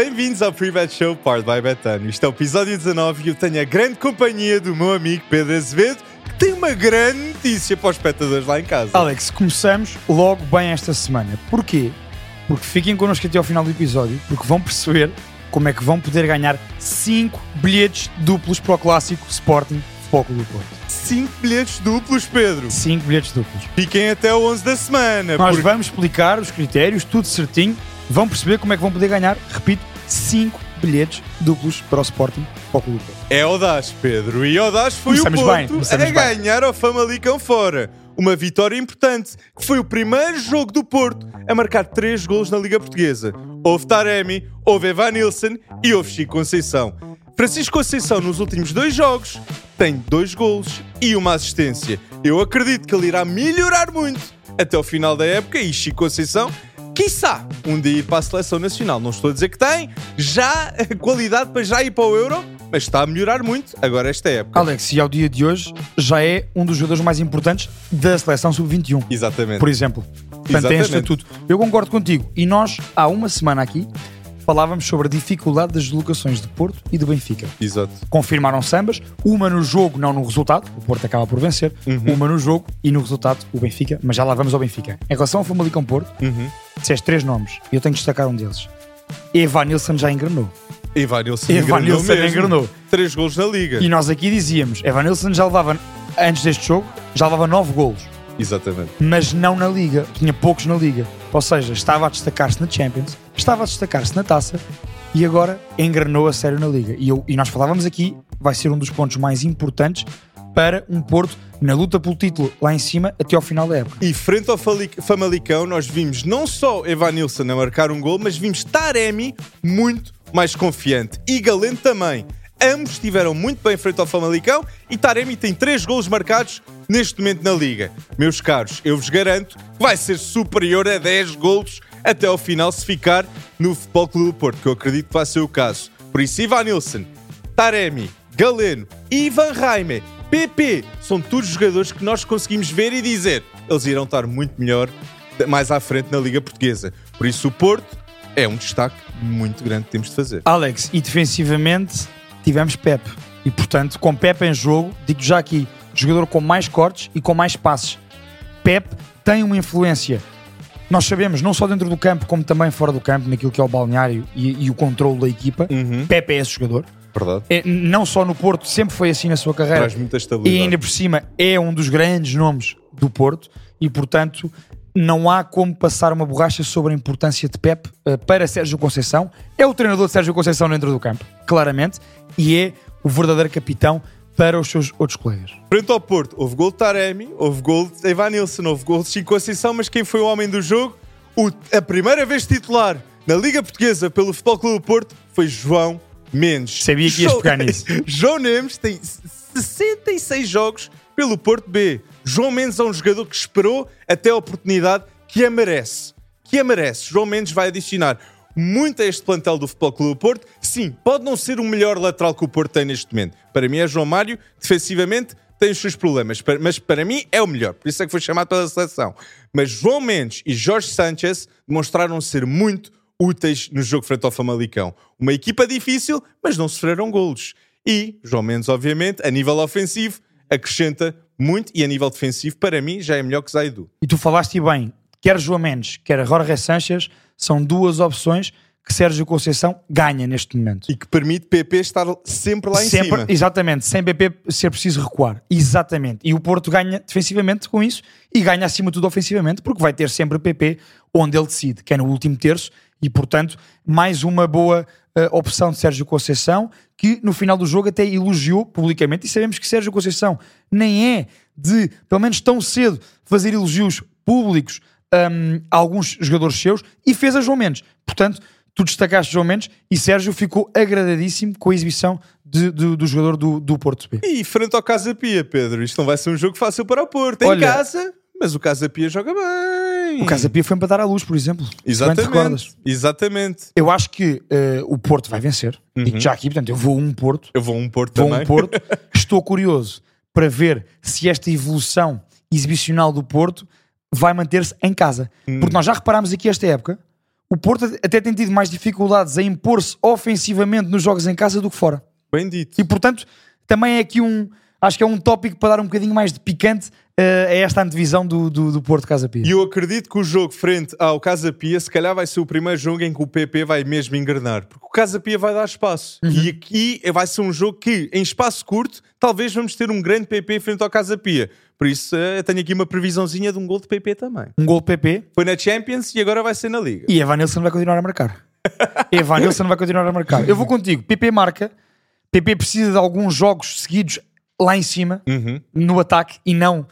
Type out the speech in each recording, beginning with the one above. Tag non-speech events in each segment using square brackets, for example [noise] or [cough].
Bem-vindos ao Pre-Bet Show Powered by Betano. Isto é o episódio 19 e eu tenho a grande companhia do meu amigo Pedro Azevedo, que tem uma grande notícia para os espectadores lá em casa. Alex, começamos logo bem esta semana. Porquê? Porque fiquem connosco até ao final do episódio, porque vão perceber como é que vão poder ganhar 5 bilhetes duplos para o clássico Sporting Clube do Porto. 5 bilhetes duplos, Pedro. 5 bilhetes duplos. Fiquem até o 11 da semana. Nós porque- vamos explicar os critérios, tudo certinho. Vão perceber como é que vão poder ganhar, repito, 5 bilhetes duplos para o Sporting Futebol Clube do Porto. É audaz, Pedro. E audaz foi Começamos o bem, Porto começamos a bem. ganhar ao Famalicão fora. Uma vitória importante, que foi o primeiro jogo do Porto a marcar 3 golos na Liga Portuguesa. Houve Taremi, houve Evan Nilsson e houve Chico Conceição. Francisco Conceição, nos últimos dois jogos, tem dois golos e uma assistência. Eu acredito que ele irá melhorar muito até o final da época e Chico Conceição Quiçá um dia ir para a seleção nacional. Não estou a dizer que tem já a qualidade para já ir para o Euro, mas está a melhorar muito agora esta época. Alex, e ao dia de hoje já é um dos jogadores mais importantes da seleção sub-21. Exatamente. por exemplo. Portanto, tem este Exatamente. estatuto. Eu concordo contigo. E nós, há uma semana aqui, falávamos sobre a dificuldade das deslocações de Porto e do Benfica. Exato. Confirmaram-se ambas, uma no jogo, não no resultado, o Porto acaba por vencer, Uhum. uma no jogo e no resultado o Benfica, mas já lá vamos ao Benfica. Em relação ao Famalicão Porto, Uhum. disseste três nomes e eu tenho que destacar um deles. Evan Nilsson já engrenou. Evan Nilsson Evan enganou Nilsson mesmo. enganou. Três golos na Liga. E nós aqui dizíamos, Evan Nilsson já levava, antes deste jogo, já levava nove golos. Exatamente. mas não na Liga. Tinha poucos na Liga. Ou seja, estava a destacar-se na Champions, estava a destacar-se na taça e agora engrenou a sério na Liga. E, eu- e nós falávamos aqui, vai ser um dos pontos mais importantes para um Porto na luta pelo título lá em cima até ao final da época. E frente ao Famalicão, nós vimos não só Evan Nilsson a marcar um gol, mas vimos Taremi muito mais confiante. E Galeno também. Ambos estiveram muito bem frente ao Famalicão e Taremi tem três golos marcados neste momento na Liga. Meus caros, eu vos garanto que vai ser superior a 10 golos até ao final se ficar no Futebol Clube do Porto, que eu acredito que vai ser o caso. Por isso, Ivan Nilsson, Taremi, Galeno, Ivan Raime, PP, são todos jogadores que nós conseguimos ver e dizer eles irão estar muito melhor mais à frente na Liga Portuguesa. Por isso o Porto é um destaque muito grande que temos de fazer. Alex, e defensivamente tivemos Pep. E portanto, com Pep em jogo, digo já aqui, jogador com mais cortes e com mais passes. Pep tem uma influência. Nós sabemos, não só dentro do campo, como também fora do campo, naquilo que é o balneário e, e o controle da equipa. Uhum. Pepe é esse jogador. Verdade. É, não só no Porto, sempre foi assim na sua carreira. Traz muita E estabilidade. ainda por cima é um dos grandes nomes do Porto e, portanto, não há como passar uma borracha sobre a importância de Pep eh, para Sérgio Conceição. É o treinador de Sérgio Conceição dentro do campo, claramente, e é o verdadeiro capitão para os seus outros colegas. Frente ao Porto, houve gol de Taremi, houve gol de Evan Nilsson, houve gol de Chico Conceição, mas quem foi o homem do jogo? O- a primeira vez titular na Liga Portuguesa pelo Futebol Clube do Porto foi João Mendes. Sabia que ias João- pegar nisso. [laughs] João Mendes tem 66 jogos pelo Porto B. João Mendes é um jogador que esperou até a oportunidade que a merece. Que a merece. João Mendes vai adicionar muito a este plantel do Futebol Clube do Porto. Sim, pode não ser o melhor lateral que o Porto tem neste momento. Para mim é João Mário, defensivamente tem os seus problemas, mas para mim é o melhor. Por isso é que foi chamado pela seleção. Mas João Mendes e Jorge Sanchez demonstraram ser muito úteis no jogo frente ao Famalicão. Uma equipa difícil, mas não sofreram golos. E João Mendes, obviamente, a nível ofensivo, acrescenta muito e a nível defensivo, para mim, já é melhor que Zaidu. E tu falaste bem, quer João Mendes, quer Jorge Sanches, são duas opções que Sérgio Conceição ganha neste momento. E que permite PP estar sempre lá em Sempre, cima. Exatamente, sem BP ser preciso recuar. Exatamente. E o Porto ganha defensivamente com isso e ganha acima de tudo ofensivamente, porque vai ter sempre PP onde ele decide, que é no último terço, e portanto, mais uma boa eh, opção de Sérgio Conceição, que no final do jogo até elogiou publicamente, e sabemos que Sérgio Conceição nem é de, pelo menos tão cedo, fazer elogios públicos a alguns jogadores seus, e fez a João Mendes. Portanto, tu destacaste João Mendes e Sérgio ficou agradadíssimo com a exibição de- do- do jogador do, do Porto B. E frente ao Casa Pia, Pedro, isto não vai ser um jogo fácil para o Porto. Em Olha- casa, mas o Casa Pia joga bem. O Casa Pia foi empatar à luz, por exemplo. Exatamente. Exatamente. Eu acho que eh, o Porto vai vencer. E já aqui, portanto, eu vou um Porto. Eu vou um Porto Vou também. um Porto. [laughs] Estou curioso para ver se esta evolução exibicional do Porto vai manter-se em casa. Porque nós já reparámos aqui esta época, o Porto até tem tido mais dificuldades a impor-se ofensivamente nos jogos em casa do que fora. Bem dito. E portanto, também é aqui um. Acho que é um tópico para dar um bocadinho mais de picante uh, a esta antevisão do, do, do Porto Casa Pia. E eu acredito que o jogo frente ao Casa Pia, se calhar vai ser o primeiro jogo em que o PP vai mesmo engrenar. Porque o Casa Pia vai dar espaço. Uhum. E aqui vai ser um jogo que, em espaço curto, talvez vamos ter um grande PP frente ao Casa Pia. Por isso, uh, eu tenho aqui uma previsãozinha de um gol de PP também. Um gol de PP? Foi na Champions e agora vai ser na Liga. E Evanilson vai continuar a marcar. [laughs] Evanilson vai continuar a marcar. Eu vou contigo. PP marca. PP precisa de alguns jogos seguidos lá em cima, uhum. no ataque, e não uh,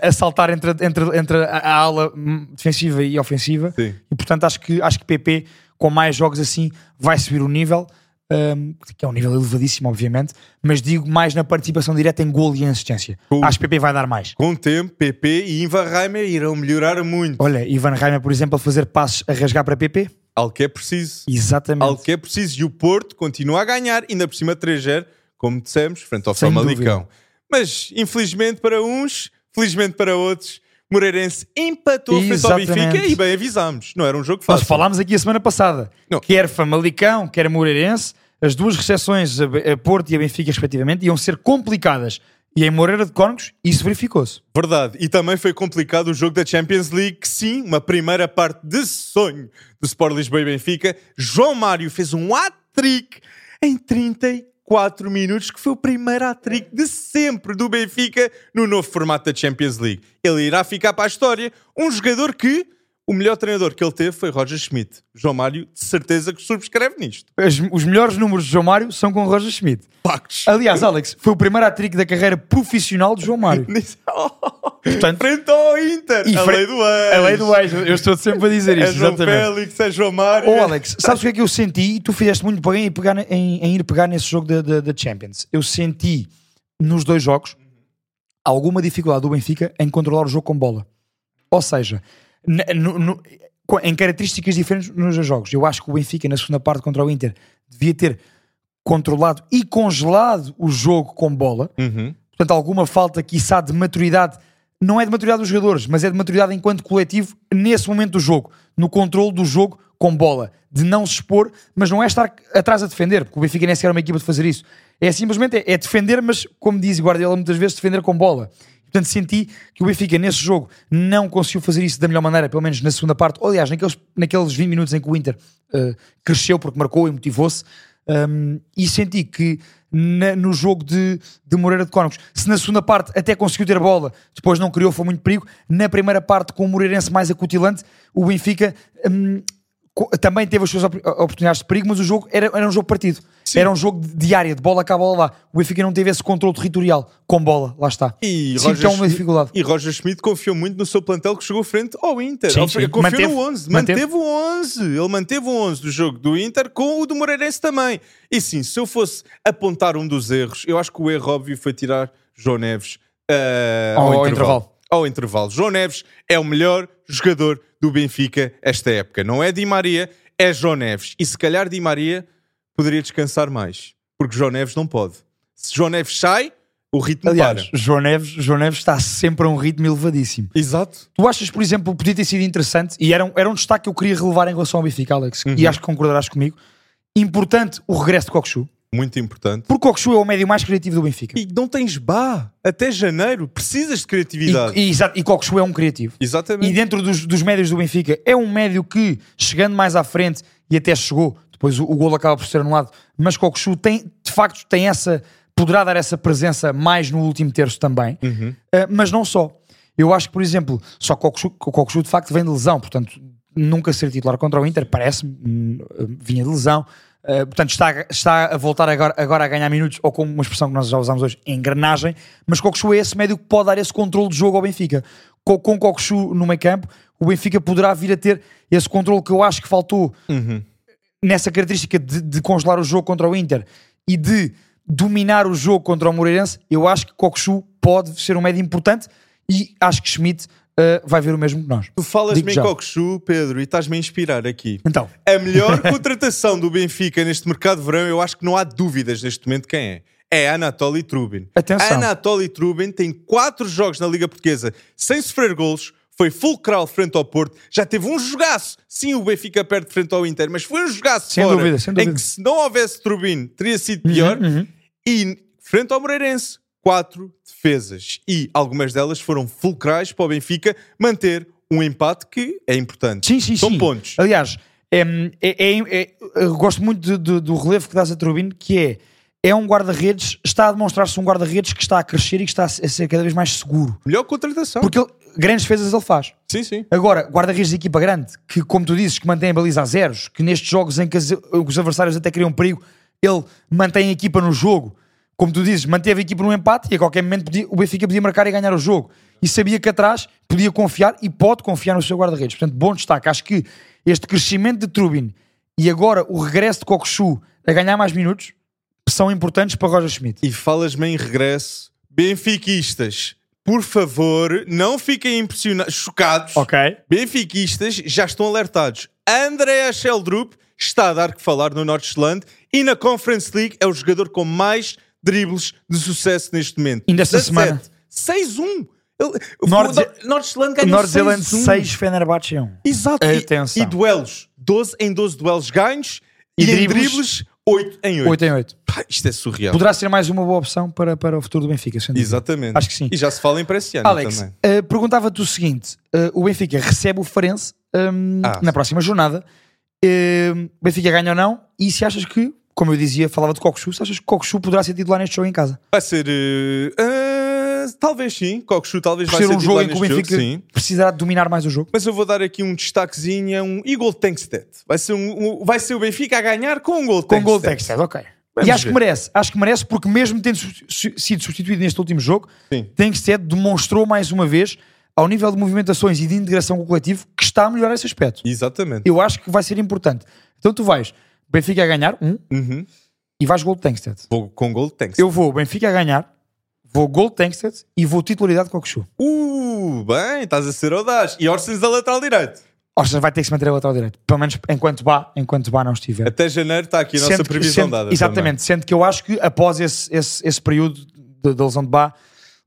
a saltar entre, entre, entre a, a ala defensiva e ofensiva. Sim. E portanto acho que, acho que PP, com mais jogos assim, vai subir o nível. Um, que é um nível elevadíssimo, obviamente, mas digo mais na participação direta em gol e em assistência. Com, Acho que PP vai dar mais. Com o tempo, PP e Ivan Reimer irão melhorar muito. Olha, Ivan Reimer, por exemplo, a fazer passos a rasgar para PP. Algo que é preciso. Exatamente. Algo que é preciso. E o Porto continua a ganhar, ainda por cima 3-0, como dissemos, frente ao Sem Famalicão. Dúvida. Mas, infelizmente para uns, felizmente para outros, Moreirense empatou Exatamente. frente ao Benfica e bem avisámos. Não era um jogo fácil. Nós falámos aqui a semana passada. Não. Quer Famalicão, quer Moreirense, as duas recepções a Porto e a Benfica, respectivamente, iam ser complicadas. E em Moreira de Cónegos, isso verificou-se. Verdade. E também foi complicado o jogo da Champions League, que sim, uma primeira parte de sonho do Sport Lisboa e Benfica. João Mário fez um hat-trick em 34 minutos, que foi o primeiro hat-trick de sempre do Benfica no novo formato da Champions League. Ele irá ficar para a história. Um jogador que o melhor treinador que ele teve foi Roger Schmidt. João Mário, de certeza que subscreve nisto. As, os melhores números de João Mário são com Roger Schmidt. Pactos. Aliás, Alex, foi o primeiro hat-trick da carreira profissional de João Mário. [laughs] Portanto, frente ao Inter. a lei do ex. A lei do ex. Eu estou sempre a dizer isto. É João exatamente. Félix, é João Mário. Oh, Alex, sabes o que é que eu senti? E tu fizeste muito bem em, pegar, em, em ir pegar nesse jogo da Champions. Eu senti nos dois jogos alguma dificuldade do Benfica em controlar o jogo com bola. Ou seja, no, no, em características diferentes nos jogos. Eu acho que o Benfica, na segunda parte contra o Inter, devia ter controlado e congelado o jogo com bola. Uhum. Portanto, alguma falta, quiçá, de maturidade. Não é de maturidade dos jogadores, mas é de maturidade enquanto coletivo nesse momento do jogo, no controle do jogo com bola, de não se expor, mas não é estar atrás a defender, porque o Benfica nem sequer é uma equipa de fazer isso. É simplesmente é, é defender, mas como diz Guardiola muitas vezes, defender com bola. Portanto, senti que o Benfica nesse jogo não conseguiu fazer isso da melhor maneira, pelo menos na segunda parte. Ou, aliás, naqueles, naqueles 20 minutos em que o Inter uh, cresceu porque marcou e motivou-se. Um, e senti que na, no jogo de, de Moreira de Cónegos, se na segunda parte até conseguiu ter bola, depois não criou, foi muito perigo. Na primeira parte, com o Moreirense mais acutilante, o Benfica um, também teve as suas oportunidades de perigo, mas o jogo era, era um jogo partido. Sim. Era um jogo de área, de bola cá, bola lá. O Benfica não teve esse controle territorial com bola, lá está. E Sim, Roger, é uma dificuldade. E Roger Schmidt confiou muito no seu plantel que chegou frente ao Inter. Sim, sim. Confiou manteve, no 11, manteve. manteve o 11. Ele manteve o 11 do jogo do Inter com o do Moreirense também. E sim, se eu fosse apontar um dos erros, eu acho que o erro óbvio foi tirar João Neves uh, ao, ao intervalo. intervalo. Ao intervalo. João Neves é o melhor jogador do Benfica esta época. Não é Di Maria, é João Neves. E se calhar Di Maria poderia descansar mais. Porque João Neves não pode. Se João Neves sai, o ritmo Aliás, para. João Neves, João Neves está sempre a um ritmo elevadíssimo. Exato. Tu achas, por exemplo, podia ter sido interessante, e era um, era um destaque que eu queria relevar em relação ao Benfica, Alex, uhum. e acho que concordarás comigo, importante o regresso de Coxu. Muito importante. Porque Coxu é o médio mais criativo do Benfica. E não tens Bá até janeiro. Precisas de criatividade. E, e, e Coxu é um criativo. Exatamente. E dentro dos, dos médios do Benfica, é um médio que, chegando mais à frente, e até chegou, depois o, o golo acaba por ser anulado, mas Coxu tem, de facto, tem essa, poderá dar essa presença mais no último terço também. Uhum. Uh, mas não só. Eu acho que, por exemplo, só Coxu, Coxu de facto vem de lesão, portanto, nunca ser titular contra o Inter, parece-me, hum, vinha de lesão. Uh, portanto, está, está a voltar agora, agora a ganhar minutos, ou como uma expressão que nós já usamos hoje, engrenagem. Mas Coxu é esse médio que pode dar esse controle de jogo ao Benfica. Com, com Coxu no meio campo, o Benfica poderá vir a ter esse controle que eu acho que faltou uhum. nessa característica de, de, congelar o jogo contra o Inter e de dominar o jogo contra o Moreirense. Eu acho que Coxu pode ser um médio importante e acho que Schmidt Uh, vai ver o mesmo que nós. Tu falas-me em Coxu, Pedro, e estás-me a inspirar aqui. Então. A melhor [laughs] contratação do Benfica neste mercado de verão, eu acho que não há dúvidas neste momento quem é. É Anatoly Trubin. Atenção. Anatoly Trubin tem quatro jogos na Liga Portuguesa sem sofrer golos, foi fulcral frente ao Porto. Já teve um jogaço. Sim, o Benfica perde frente ao Inter, mas foi um jogaço Sem fora, dúvida, sem em dúvida. que se não houvesse Trubin, teria sido pior. uhum. E frente ao Moreirense, quatro defesas. E algumas delas foram fulcrais para o Benfica manter um empate que é importante. Sim, sim, São sim. pontos. Aliás, é, é- é- é- gosto muito de- de- do relevo que dás a Turbine, que é é um guarda-redes, está a demonstrar-se um guarda-redes que está a crescer e que está a ser cada vez mais seguro. Melhor contratação. Porque ele- grandes defesas ele faz. Sim, sim. Agora, guarda-redes de equipa grande, que como tu dizes, que mantém a baliza a zeros, que nestes jogos em que os adversários até criam perigo, ele mantém a equipa no jogo. Como tu dizes, manteve a equipa no empate e a qualquer momento podia- o Benfica podia marcar e ganhar o jogo. E sabia que atrás podia confiar e pode confiar no seu guarda-redes. Portanto, bom destaque. Acho que este crescimento de Trubin e agora o regresso de Kokushu a ganhar mais minutos são importantes para Roger Schmidt. E falas-me em regresso. Benfiquistas, por favor, não fiquem impressionados, chocados. Ok. Benfiquistas já estão alertados. André Sheldrup está a dar que falar no Nordsland e na Conference League é o jogador com mais dribles de sucesso neste momento. Ainda esta 17. semana. 6-1. Ele- Norte- o Nordsland ganhou Nord Zealand 6-1. 6, Fenerbahçe 1. Exato. E- Atenção. E, duelos. 12 em 12 duelos ganhos e, E em dribles, dribles 8 em 8. 8 em 8. Pá, isto é surreal. Poderá ser mais uma boa opção para, para o futuro do Benfica. Exatamente. Acho que sim. E já se fala em para esse ano Alex, também. eh, perguntava-te o seguinte: eh, o Benfica recebe o Farense hum, Ah, na próxima jornada. O Benfica ganha ou não? E se achas que, como eu dizia, falava de Kokushu, se achas que Kokushu poderá ser titular neste jogo em casa? Vai ser. eh, ah, talvez sim. Kokushu talvez Por vai ser ser um jogo em que o Benfica jogo, precisará dominar mais o jogo. Mas eu vou dar aqui um destaquezinho um Eagle Tankstead. Vai ser, um, um- vai ser o Benfica a ganhar com um gol Com gol de Tankstead. Ok. Vamos e acho ver. que merece, acho que merece, porque mesmo tendo sido substituído neste último jogo, Sim. Tankstead demonstrou mais uma vez, ao nível de movimentações e de integração com o coletivo, que está a melhorar esse aspecto. Exatamente. Eu acho que vai ser importante. Então tu vais, Benfica a ganhar, um, Uhum. e vais gol de Tankstead. Vou com gol Tankstead. Eu vou Benfica a ganhar, vou gol de Tankstead e vou titularidade com o Kokushu. Uh, bem, estás a ser audaz. E Orsens da lateral direito. Ou seja, vai ter que se manter a lateral direito. Pelo menos enquanto Bá, enquanto Bá não estiver. Até janeiro está aqui a nossa Sendo que- previsão sendo- dada. Exatamente, sendo que eu acho que após esse, esse, esse período de- da lesão de Bá,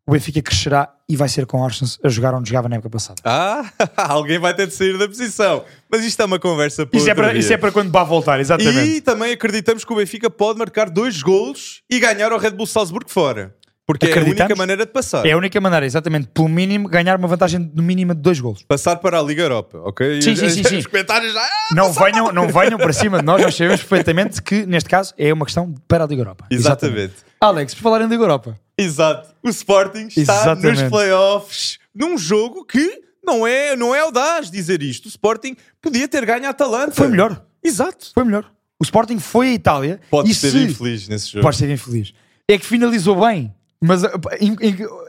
o Benfica crescerá e vai ser com Orsens a jogar onde jogava na época passada. Ah, [laughs] alguém vai ter de sair da posição. Mas isto é uma conversa para Isso é, para, dia. isso é para quando Bá voltar, exatamente. E também acreditamos que o Benfica pode marcar dois golos e ganhar ao Red Bull Salzburgo fora. Porque é a única maneira de passar. É a única maneira, exatamente, pelo mínimo, ganhar uma vantagem no mínimo de dois golos. Passar para a Liga Europa, ok? Sim, sim, sim, [laughs] sim. Os comentários já... Ah, Não venham, não venham para cima de nós, nós sabemos perfeitamente que neste caso é uma questão para a Liga Europa. Exatamente. Alex, por falar em Liga Europa, Exato. O Sporting está Exatamente. nos playoffs num jogo que não é, não é audaz dizer isto. O Sporting podia ter ganho a Atalanta. foi melhor. Exato. Foi melhor. O Sporting foi a Itália Pode ser se... infeliz nesse jogo. Pode ser infeliz. É que finalizou bem, mas in-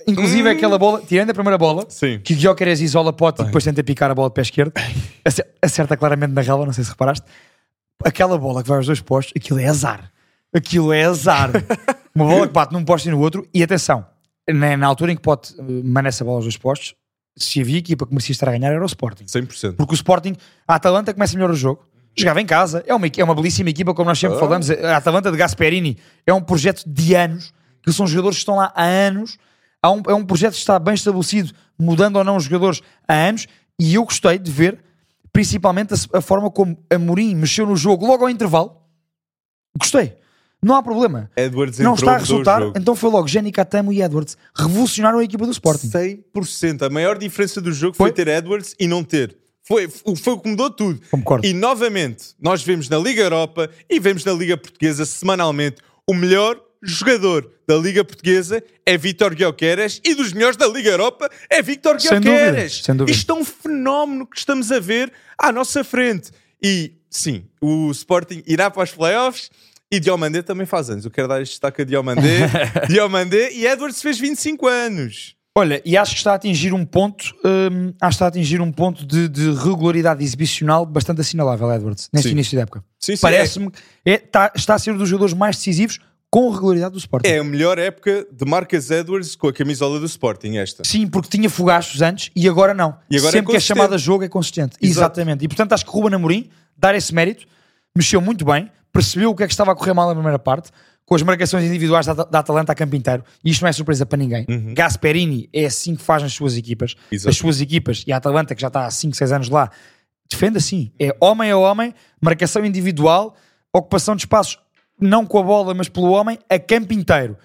inclusive aquela bola, tirando a primeira bola, Hum. Sim. que o Gyökeres isola pote e depois tenta picar a bola de pé esquerdo, ace- acerta claramente na relva, não sei se reparaste. Aquela bola que vai aos dois postos, aquilo é azar. Aquilo é azar. Uma bola que bate num posto e no outro, e atenção, na, na altura em que pode uh, mandar essa bola aos dois postos, se havia equipa que merecia estar a ganhar era o Sporting. 100%. Porque o Sporting, a Atalanta começa melhor o jogo. Jogava em casa, é uma, é uma belíssima equipa, como nós sempre Ah. falamos. A Atalanta de Gasperini é um projeto de anos, que são jogadores que estão lá há anos. Há um, é um projeto que está bem estabelecido, mudando ou não os jogadores há anos. E eu gostei de ver, principalmente, a, a forma como Amorim mexeu no jogo logo ao intervalo. Gostei. Não há problema. Edwards não está a resultar, então foi logo Jenny Catamo e Edwards revolucionaram a equipa do Sporting. 100%. A maior diferença do jogo foi, Foi? ter Edwards e não ter. Foi, foi o que mudou tudo. Concordo. E novamente, nós vemos na Liga Europa e vemos na Liga Portuguesa semanalmente o melhor jogador da Liga Portuguesa é Vítor Guioqueres e dos melhores da Liga Europa é Vítor dúvida. Isto é um fenómeno que estamos a ver à nossa frente. E sim, o Sporting irá para os playoffs e Diomandé também faz anos. Eu quero dar este destaque a Diomandé. [laughs] Diomandé e Edwards fez 25 anos. Olha, e acho que está a atingir um ponto, hum, acho que está a atingir um ponto de, de regularidade exibicional bastante assinalável, Edwards, neste Sim. início da época. Sim, sim, Parece-me que é- tá- está a ser um dos jogadores mais decisivos com regularidade do Sporting. É a melhor época de Marcus Edwards com a camisola do Sporting, esta. Sim, porque tinha fogachos antes e agora não. E agora é Sempre que é chamada jogo é consistente. Exato. Exatamente. E portanto acho que Ruben Amorim, dar esse mérito, mexeu muito bem, percebeu o que é que estava a correr mal na primeira parte, com as marcações individuais da, da Atalanta a campo inteiro. E isto não é surpresa para ninguém. Gasperini é assim que faz nas suas equipas. Exato. As suas equipas e a Atalanta, que já está há 5, 6 anos lá, defende assim. É homem a homem, marcação individual, ocupação de espaços, não com a bola, mas pelo homem, a campo inteiro.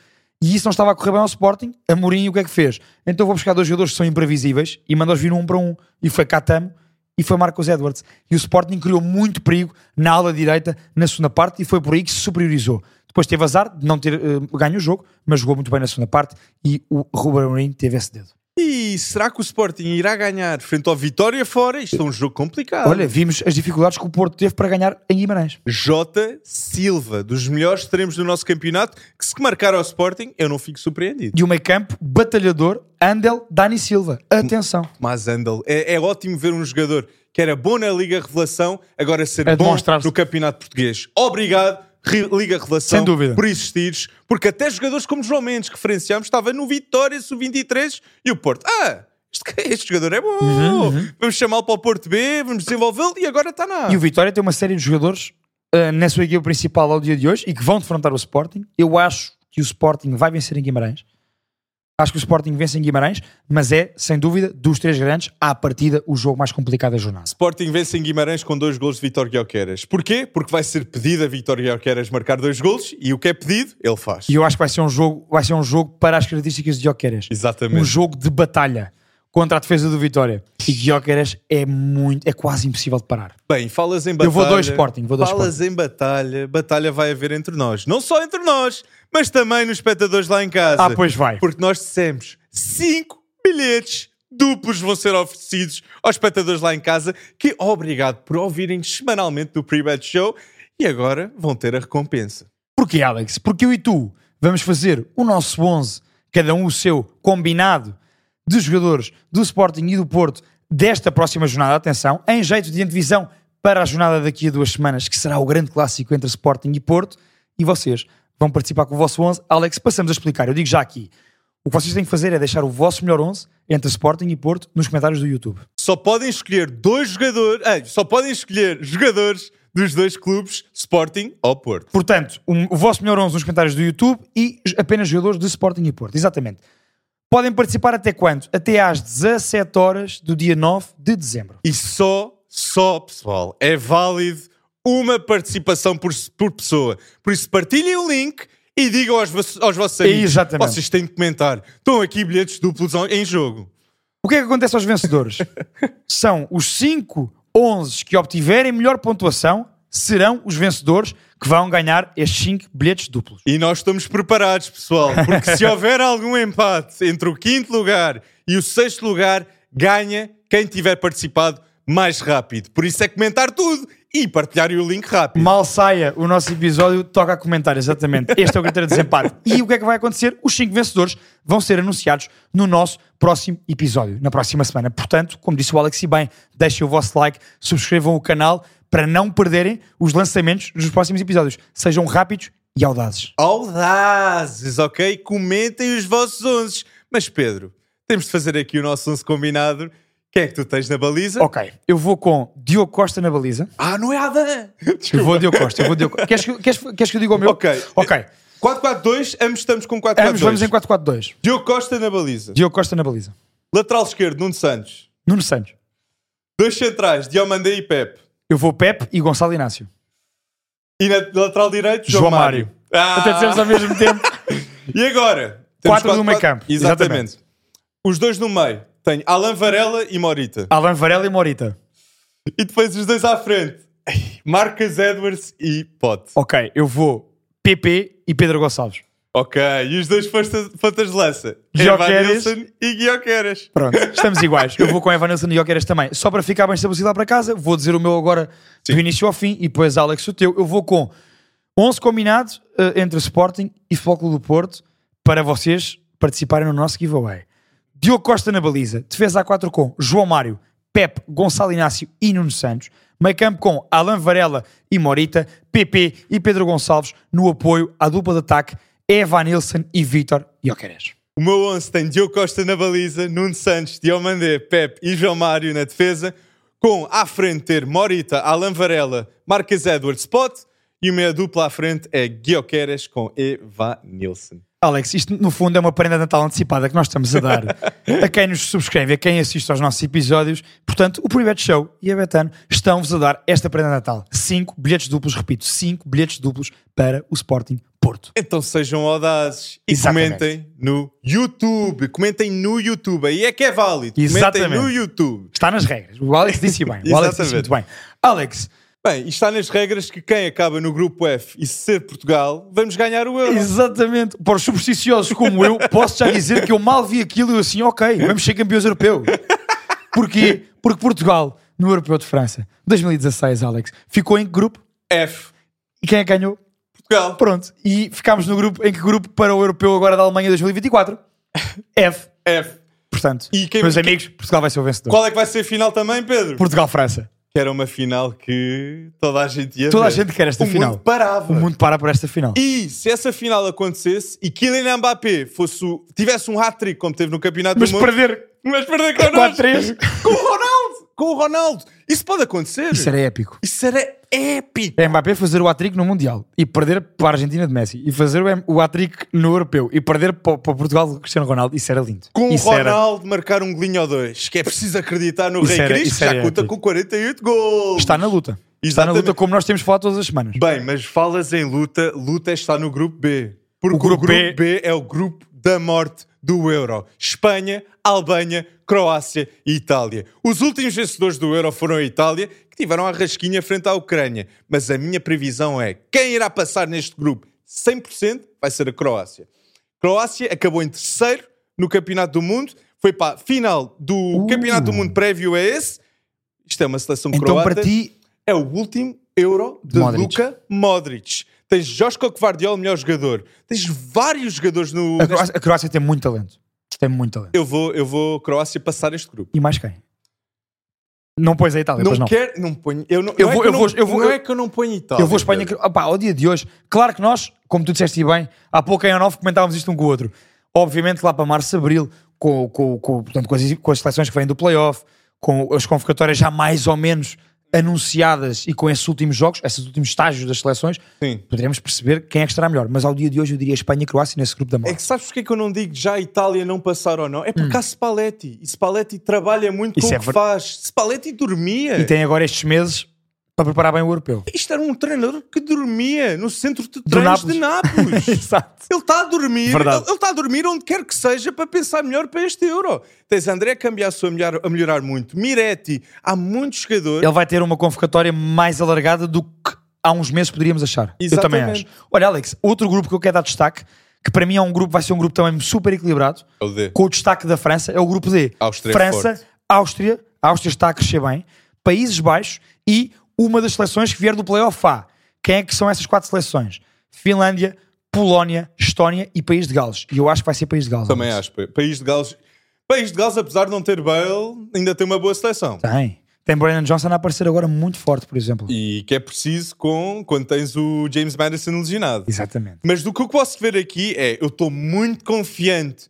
E isso não estava a correr bem ao Sporting. A Mourinho o que é que fez? Então vou buscar dois jogadores que são imprevisíveis e mandou-os vir um para um. E foi Catamo e foi Marcos Edwards. E o Sporting criou muito perigo na ala direita na segunda parte e foi por aí que se superiorizou. Depois teve azar de não ter eh, ganho o jogo, mas jogou muito bem na segunda parte e o Ruben Amorim teve esse dedo. E será que o Sporting irá ganhar frente ao Vitória fora? Isto é um jogo complicado. Olha, vimos as dificuldades que o Porto teve para ganhar em Guimarães. Jota Silva, dos melhores extremos do nosso campeonato, que se marcar ao Sporting, eu não fico surpreendido. De um meio campo, batalhador, Andel, Dani Silva. Atenção. Mas Andal, é, é ótimo ver um jogador que era bom na Liga Revelação, agora ser A bom no Campeonato Português. Obrigado, Ri- Liga Revelação, Sem dúvida. por existires, porque até jogadores como João Mendes, que referenciámos, estava no Vitória Sub-23 e o Porto. Ah, este, jogador é bom, Uhum, vamos chamá-lo para o Porto B, vamos desenvolvê-lo e agora está na. E o Vitória tem uma série de jogadores uh, na sua equipa principal ao dia de hoje e que vão defrontar o Sporting. Eu acho que o Sporting vai vencer em Guimarães. Acho que o Sporting vence em Guimarães, mas é, sem dúvida, dos três grandes, à partida, o jogo mais complicado da jornada. Sporting vence em Guimarães com dois golos de Vitor Guioqueras. Porquê? Porque vai ser pedido a Vitor Guioqueras marcar dois golos e o que é pedido, ele faz. E eu acho que vai ser um jogo, vai ser um jogo para as características de Guioqueras. Exatamente. Um jogo de batalha contra a defesa do Vitória. E Guioqueras é muito, é quase impossível de parar. Bem, falas em batalha. Eu vou dois Sporting, vou dois Falas em batalha. Batalha vai haver entre nós. Não só entre nós, mas também nos espectadores lá em casa. Ah, pois vai. Porque nós dissemos 5 bilhetes duplos vão ser oferecidos aos espectadores lá em casa que obrigado por ouvirem semanalmente do Pre-Bet Show e agora vão ter a recompensa. Porquê, Alex? Porque eu e tu vamos fazer o nosso 11, cada um o seu, combinado de jogadores do Sporting e do Porto desta próxima jornada. Atenção, em jeito de antevisão para a jornada daqui a duas semanas, que será o grande clássico entre Sporting e Porto. E vocês vão participar com o vosso 11. Alex, passamos a explicar. Eu digo já aqui. O que vocês têm que fazer é deixar o vosso melhor 11 entre Sporting e Porto nos comentários do YouTube. Só podem escolher dois jogadores, ah, só podem escolher jogadores dos dois clubes, Sporting ou Porto. Portanto, um- o vosso melhor 11 nos comentários do YouTube e apenas jogadores de Sporting e Porto. Exatamente. Podem participar até quando? Até às 17 horas do dia 9 de dezembro. E só, só, pessoal, é válido uma participação por, por pessoa. Por isso, partilhem o link e digam aos, vossos- aos vossos amigos. Exatamente. Vocês têm que comentar. Estão aqui bilhetes duplos em jogo. O que é que acontece aos vencedores? [laughs] São os 5 11 que obtiverem melhor pontuação serão os vencedores que vão ganhar estes 5 bilhetes duplos. E nós estamos preparados, pessoal, porque se [laughs] houver algum empate entre o quinto lugar e o sexto lugar, ganha quem tiver participado mais rápido. Por isso é comentar tudo e partilharem o link rápido. Mal saia o nosso episódio, toca a comentar, exatamente. Este é o critério de desempate. E o que é que vai acontecer? Os 5 vencedores vão ser anunciados no nosso próximo episódio, na próxima semana. Portanto, como disse o Alex e bem, deixem o vosso like, subscrevam o canal para não perderem os lançamentos dos próximos episódios. Sejam rápidos e audazes. Audazes, ok? Comentem os vossos 11. Mas Pedro, temos de fazer aqui o nosso 11 combinado. Quem é que tu tens na baliza? Ok, eu vou com Diogo Costa na baliza. Ah, não é Adam! Eu vou Diogo Costa, eu vou Diogo Costa. Queres, que- queres, queres que eu diga o meu? Ok. Ok. 4-4-2, ambos estamos com 4-4-2. Ambos vamos em 4-4-2. Diogo Costa na baliza. Diogo Costa na baliza. Lateral esquerdo, Nuno Santos. Nuno Santos. Dois centrais, Diomandé e Pep. Eu vou Pepe e Gonçalo Inácio. E na lateral direito, João, João Mário. Mário. Ah! Até dizemos ao mesmo tempo. [laughs] E agora? Quatro no quatro- meio campo. Exatamente. Os dois no meio. Tenho Alan Varela e Morita. Alan Varela e Morita. E depois os dois à frente. Marcas Edwards e Pote. Ok, eu vou PP e Pedro Gonçalves. Ok. E os dois pontas de lança. Guioqueras. Evanilson e Guioqueras. Pronto, [laughs] estamos iguais. Eu vou com Evanilson e Jokeres também. Só para ficar bem estabelecido lá para casa, vou dizer o meu agora do início ao fim e depois Alex o teu. Eu vou com 11 combinados eh, entre Sporting e Clube do Porto para vocês participarem no nosso giveaway. Diogo Costa na baliza, defesa A4 com João Mário, Pep, Gonçalo Inácio e Nuno Santos. Meio campo com Alan Varela e Morita, PP e Pedro Gonçalves no apoio à dupla de ataque Eva Nilsson e Vítor Jokeres. O meu 11 tem Diogo Costa na baliza, Nuno Santos, Diomandé, Pep e João Mário na defesa, com à frente ter Morita, Alan Varela, Marques Edwards, Spot e a minha dupla à frente é Guioqueras com Eva Nilsson. Alex, isto no fundo é uma prenda de Natal antecipada que nós estamos a dar [laughs] a quem nos subscreve, a quem assiste aos nossos episódios. Portanto, o Private Show e a Betano estão-vos a dar esta prenda de Natal. Cinco bilhetes duplos, repito, cinco bilhetes duplos para o Sporting Porto. Então sejam audazes e Exatamente. comentem no YouTube. Comentem no YouTube. Aí é que é válido. Comentem Exatamente. no YouTube. Está nas regras. O Alex disse bem. O Alex disse muito bem. Alex, Bem, e está nas regras que quem acaba no grupo F e ser Portugal, vamos ganhar o Euro. exatamente, para os supersticiosos como eu, posso já dizer que eu mal vi aquilo e assim, ok, vamos ser campeões europeus. Porquê? Porque Portugal, no Europeu de França, 2016, Alex, ficou em que grupo? F. E quem é que ganhou? Portugal. Pronto. E ficámos no grupo, em que grupo para o Europeu agora da Alemanha 2024? [laughs] F. F. Portanto, E quem- meus amigos, Portugal vai ser o vencedor. Qual é que vai ser a final também, Pedro? Portugal-França. Que era uma final que toda a gente ia Toda a ver. gente quer esta o final. Mundo parava. O mundo para por esta final. E se essa final acontecesse e Kylian Mbappé fosse o- tivesse um hat-trick como teve no Campeonato Mas do Mundo, perder mas perder connosco, 4-3, com o Ronaldo, com o Ronaldo, isso pode acontecer. isso era épico. Isso era épico. É Mbappé fazer o hat-trick no Mundial e perder para a Argentina de Messi e fazer o hat-trick no Europeu e perder para, para Portugal do Cristiano Ronaldo, isso era lindo. Com o era- Ronaldo marcar um golinho ou dois, que é preciso acreditar no Isso Rei era- Cristo, já era conta com 48 gols. Está na luta. Está na Exatamente. luta como nós temos falado todas as semanas. Bem, mas falas em luta, luta está no grupo B. Porque o O grupo, grupo B... é o grupo da morte do Euro. Espanha, Albânia, Croácia e Itália. Os últimos vencedores do Euro foram a Itália, que tiveram a rasquinha frente à Ucrânia. Mas a minha previsão é, quem irá passar neste grupo 100% vai ser a Croácia. Croácia acabou em terceiro no Campeonato do Mundo, foi para a final do Uh. Campeonato do Mundo prévio a esse. Isto é uma seleção Então croata para ti, é o último Euro de Modric. Luka Modric. Tens Joshko Gvardiol, melhor jogador. Tens vários jogadores no. a Croácia, a Croácia tem muito talento. Tem muito talento. Eu vou, eu vou Croácia passar este grupo. E mais quem? Não pões a Itália, não, não. quero, não ponho. Eu não, Eu não é vou- que eu não- vou- eu vou- não eu- é que eu não ponho Itália. Eu vou Espanha. Opá, ao dia de hoje, claro que nós, como tu disseste bem, há pouco em off comentávamos isto um com o outro. Obviamente, lá para março, abril, com, com, com, portanto, com, as, com as seleções que vêm do playoff, com as convocatórias já mais ou menos anunciadas e com esses últimos jogos, esses últimos estágios das seleções, Sim. poderemos perceber quem é que estará melhor. Mas ao dia de hoje, eu diria Espanha e Croácia nesse grupo da É morte. que sabes porque é que eu não digo já a Itália não passar ou não? É porque há Spalletti. E Spalletti trabalha muito Hum. Isso com é o que ver- faz. Spalletti dormia. E tem agora estes meses para preparar bem o europeu. Isto era um treinador que dormia no centro de treinos de Nápoles. [laughs] Exato. Ele está a dormir, Verdade. ele está a dormir onde quer que seja para pensar melhor para este Euro. Tens André Cambiasso a melhorar, a melhorar muito, Miretti, há muitos jogadores. Ele vai ter uma convocatória mais alargada do que há uns meses poderíamos achar. Eu também Exatamente. acho. Olha, Alex, outro grupo que eu quero dar destaque, que para mim é um grupo, vai ser um grupo também super equilibrado, É o D. com o destaque da França, é o grupo D. Áustria França, forte. Áustria, a Áustria está a crescer bem, Países Baixos e uma das seleções que vier do Playoff A. Quem é que são essas quatro seleções? Finlândia, Polónia, Estónia e País de Gales. E eu acho que vai ser País de Gales. Também Alex. acho. País de Gales, País de Gales, apesar de não ter Bale, ainda tem uma boa seleção. Tem. Tem Brandon Johnson a aparecer agora muito forte, por exemplo. E que é preciso com, quando tens o James Madison lesionado. Exatamente. Mas do que eu posso ver aqui é, eu estou muito confiante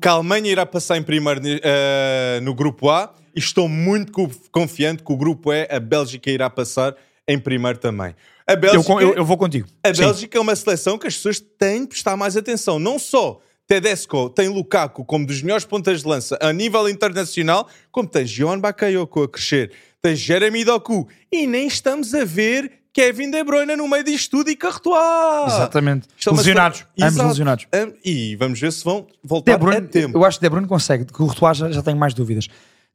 que a Alemanha irá passar em primeiro eh, no grupo A estou muito co- confiante que o grupo E, a Bélgica irá passar em primeiro também. A Eu, Bélgica, eu, eu vou contigo. a Sim. Bélgica é uma seleção que as pessoas têm de prestar mais atenção. Não só Tedesco tem Lukaku como dos melhores pontas de lança a nível internacional, como tens Johan Bakayoko a crescer, tens Jeremy Doku e nem estamos a ver Kevin De Bruyne no meio disto tudo e Courtois. Exatamente. Isto é lesionados. sele- Ambos lesionados. E vamos ver se vão voltar De Bruyne, a tempo. eu acho que De Bruyne consegue, o Courtois já, já tenho mais dúvidas.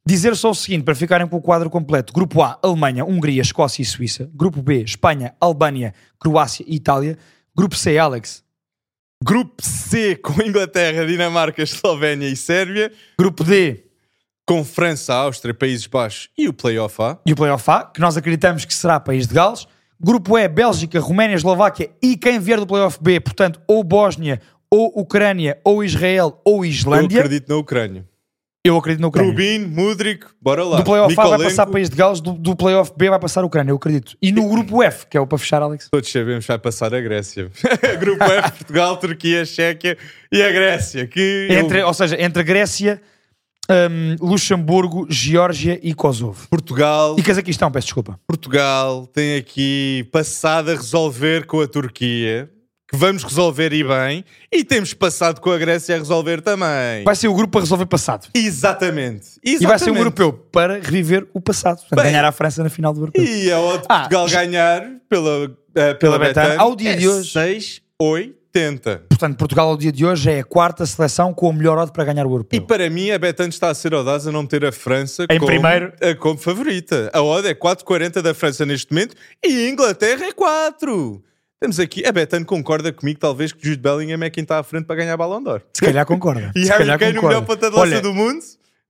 Dizer só o seguinte, para ficarem com o quadro completo. Grupo A, Alemanha, Hungria, Escócia e Suíça. Grupo B, Espanha, Albânia, Croácia e Itália. Grupo C, Alex. Grupo C com Inglaterra, Dinamarca, Eslovénia e Sérvia. Grupo D Com França, Áustria, Países Baixos e o Playoff A. e o Playoff A, que nós acreditamos que será País de Gales. Grupo E, Bélgica, Roménia, Eslováquia e quem vier do Playoff B, portanto, ou Bósnia, ou Ucrânia, ou Israel, ou Eu Islândia. acredito na Ucrânia. Eu acredito na Ucrânia. Rubin, Mudrik, bora lá. Do Playoff A vai passar País de Gales, do, do Playoff B vai passar a Ucrânia, eu acredito. E no grupo F, que é o para fechar, Alex. Todos sabemos que vai passar a Grécia. [laughs] Grupo F, Portugal, Turquia, Chequia e a Grécia. Que eu- Entre, Ou seja, entre Grécia, hum, Luxemburgo, Geórgia e Kosovo. Portugal, E Cazaquistão, peço desculpa. Portugal tem aqui passado a resolver com a Turquia, que vamos resolver e bem, e temos passado com a Grécia a resolver também. Vai ser o grupo para resolver passado. Exatamente. E vai ser um Exatamente. europeu para reviver o passado. Portanto, Bem, ganhar a França na final do europeu. E a hora de Ah, Portugal já- ganhar pela, eh, pela, Pela Betano, Betano ao dia é de hoje. 6,80. Portanto, Portugal ao dia de hoje é a quarta seleção com o melhor odd para ganhar o E europeu. para mim, a Betano está a ser audaz a não ter a França Em como, primeiro. a- como favorita. A odd é 4,40 da França neste momento e a Inglaterra é 4. Temos aqui, a Betano concorda comigo, talvez, que Jude Bellingham é quem está à frente para ganhar Ballon d'Or. Se calhar concorda. [laughs] E Harry Kane, o melhor ponta de do mundo.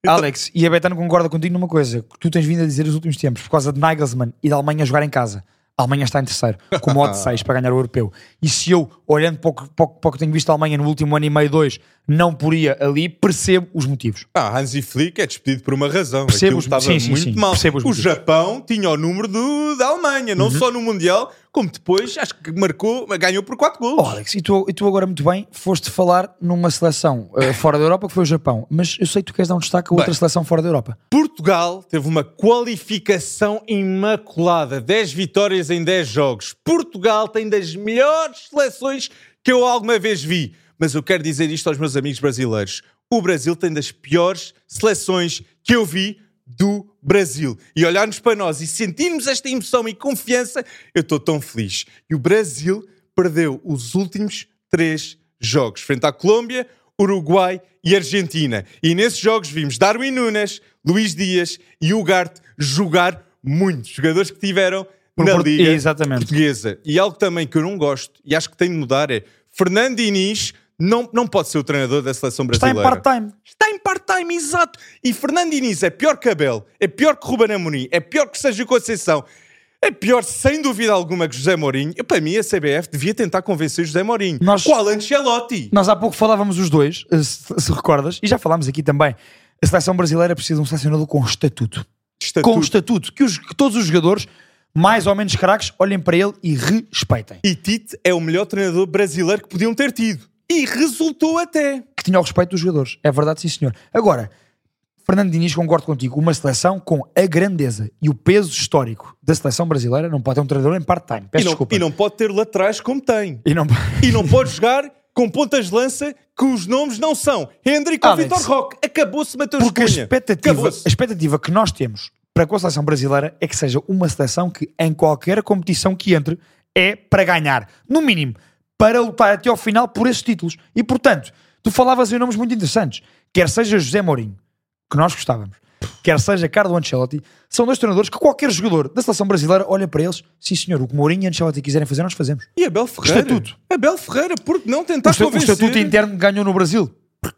Então- Alex, e a Betano concorda contigo numa coisa que tu tens vindo a dizer nos últimos tempos, por causa de Nagelsmann e da Alemanha jogar em casa. A Alemanha está em terceiro, com modo 6 [laughs] para ganhar o europeu. E se eu, olhando para o, que, para o tenho visto a Alemanha no último ano e meio, dois, não poria ali, percebo os motivos. Ah, Hansi Flick é despedido por uma razão. Percebo Aquilo os- estava sim, muito sim, mal. percebo os O motivos. Uhum. Japão tinha o número do, da Alemanha, não só no Mundial, como depois, acho que marcou, ganhou por 4 gols. Oh, Alex, e tu, e tu agora muito bem foste falar numa seleção eh, [laughs] fora da Europa que foi o Japão, mas eu sei que tu queres dar um destaque a outra Bem. seleção fora da Europa. Portugal teve uma qualificação imaculada, 10 vitórias em 10 jogos. Portugal tem das melhores seleções que eu alguma vez vi. Mas eu quero dizer isto aos meus amigos brasileiros. O Brasil tem das piores seleções que eu vi do Brasil. E olharmos para nós e sentirmos esta emoção e confiança, eu estou tão feliz. E o Brasil perdeu os últimos três jogos, frente à Colômbia, Uruguai e Argentina. E nesses jogos vimos Darwin Nunes, Luís Dias e Ugarte jogar muito. Jogadores que tiveram Por na Liga Exatamente. Portuguesa. E algo também que eu não gosto e acho que tem de mudar é Fernando Diniz não, não pode ser o treinador da seleção Está em brasileira. part-time. Está em part-time, exato. E Fernando Diniz é pior que Abel, é pior que Ruben Amorim, é pior que Sérgio Conceição, é pior, sem dúvida alguma, que José Mourinho. Eu, para mim, a CBF devia tentar convencer José Mourinho. Nós- Qual Ancelotti? Nós há pouco falávamos os dois, eh, se, se recordas, e já falámos aqui também. A seleção brasileira precisa de um selecionador com estatuto. Estatuto. Com estatuto. Que, os- que todos os jogadores, mais ou menos craques, olhem para ele e respeitem. E Tite é o melhor treinador brasileiro que podiam ter tido. E resultou até. Que tinha o respeito dos jogadores. É verdade, sim, senhor. Agora, Fernando Diniz, concordo contigo. Uma seleção com a grandeza e o peso histórico da seleção brasileira não pode ter um treinador em part-time. E Peço não, desculpa. e não pode ter laterais como tem. E não- E não pode jogar com pontas de lança que os nomes não são Hendrick ou Alex, Vitor Roque. Acabou-se Mateus Porque a expectativa, a expectativa que nós temos para com a seleção brasileira é que seja uma seleção que, em qualquer competição que entre, é para ganhar. No mínimo, para lutar até ao final por esses títulos. E, portanto, tu falavas em nomes muito interessantes. Quer seja José Mourinho, que nós gostávamos, quer seja Carlo Ancelotti, são dois treinadores que qualquer jogador da seleção brasileira olha para eles, sim senhor, o que Mourinho e Ancelotti quiserem fazer, nós fazemos. E Abel Ferreira. Estatuto. Abel Ferreira, por que não O, tentar o convencer? estatuto interno ganhou no Brasil.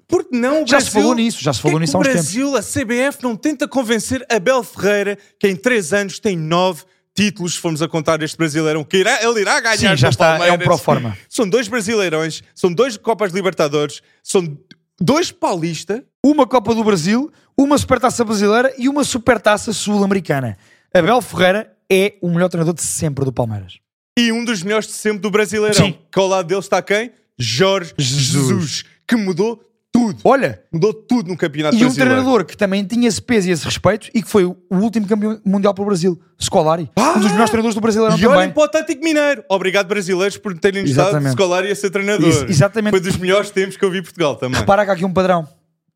Por que não o Já se falou nisso, já se falou nisso há uns o Brasil, a CBF, não tenta convencer Abel Ferreira, que em 3 anos tem 9 títulos, se formos a contar este brasileirão, que irá, ele irá ganhar Sim, já está, é um Palmeiras. pro forma. São dois brasileirões, são dois Copas Libertadores, são dois Paulista, uma Copa do Brasil, uma Supertaça Brasileira e uma Supertaça Sul-Americana. Abel Ferreira é o melhor treinador de sempre do Palmeiras. e um dos melhores de sempre do Brasileirão. Sim. Que ao lado dele está quem? Jorge Jesus. Jesus, que mudou tudo. Olha, Mudou tudo no campeonato e um brasileiro. treinador que também tinha esse peso e esse respeito e que foi o último campeão mundial para o Brasil, Scolari. um dos melhores treinadores do Brasileirão E também. olhem para o Atlético Mineiro. Obrigado, brasileiros, por terem Exatamente. Scolari a ser treinador. Ex- exatamente. Foi dos melhores tempos que eu vi Portugal também. Repara que há aqui um padrão.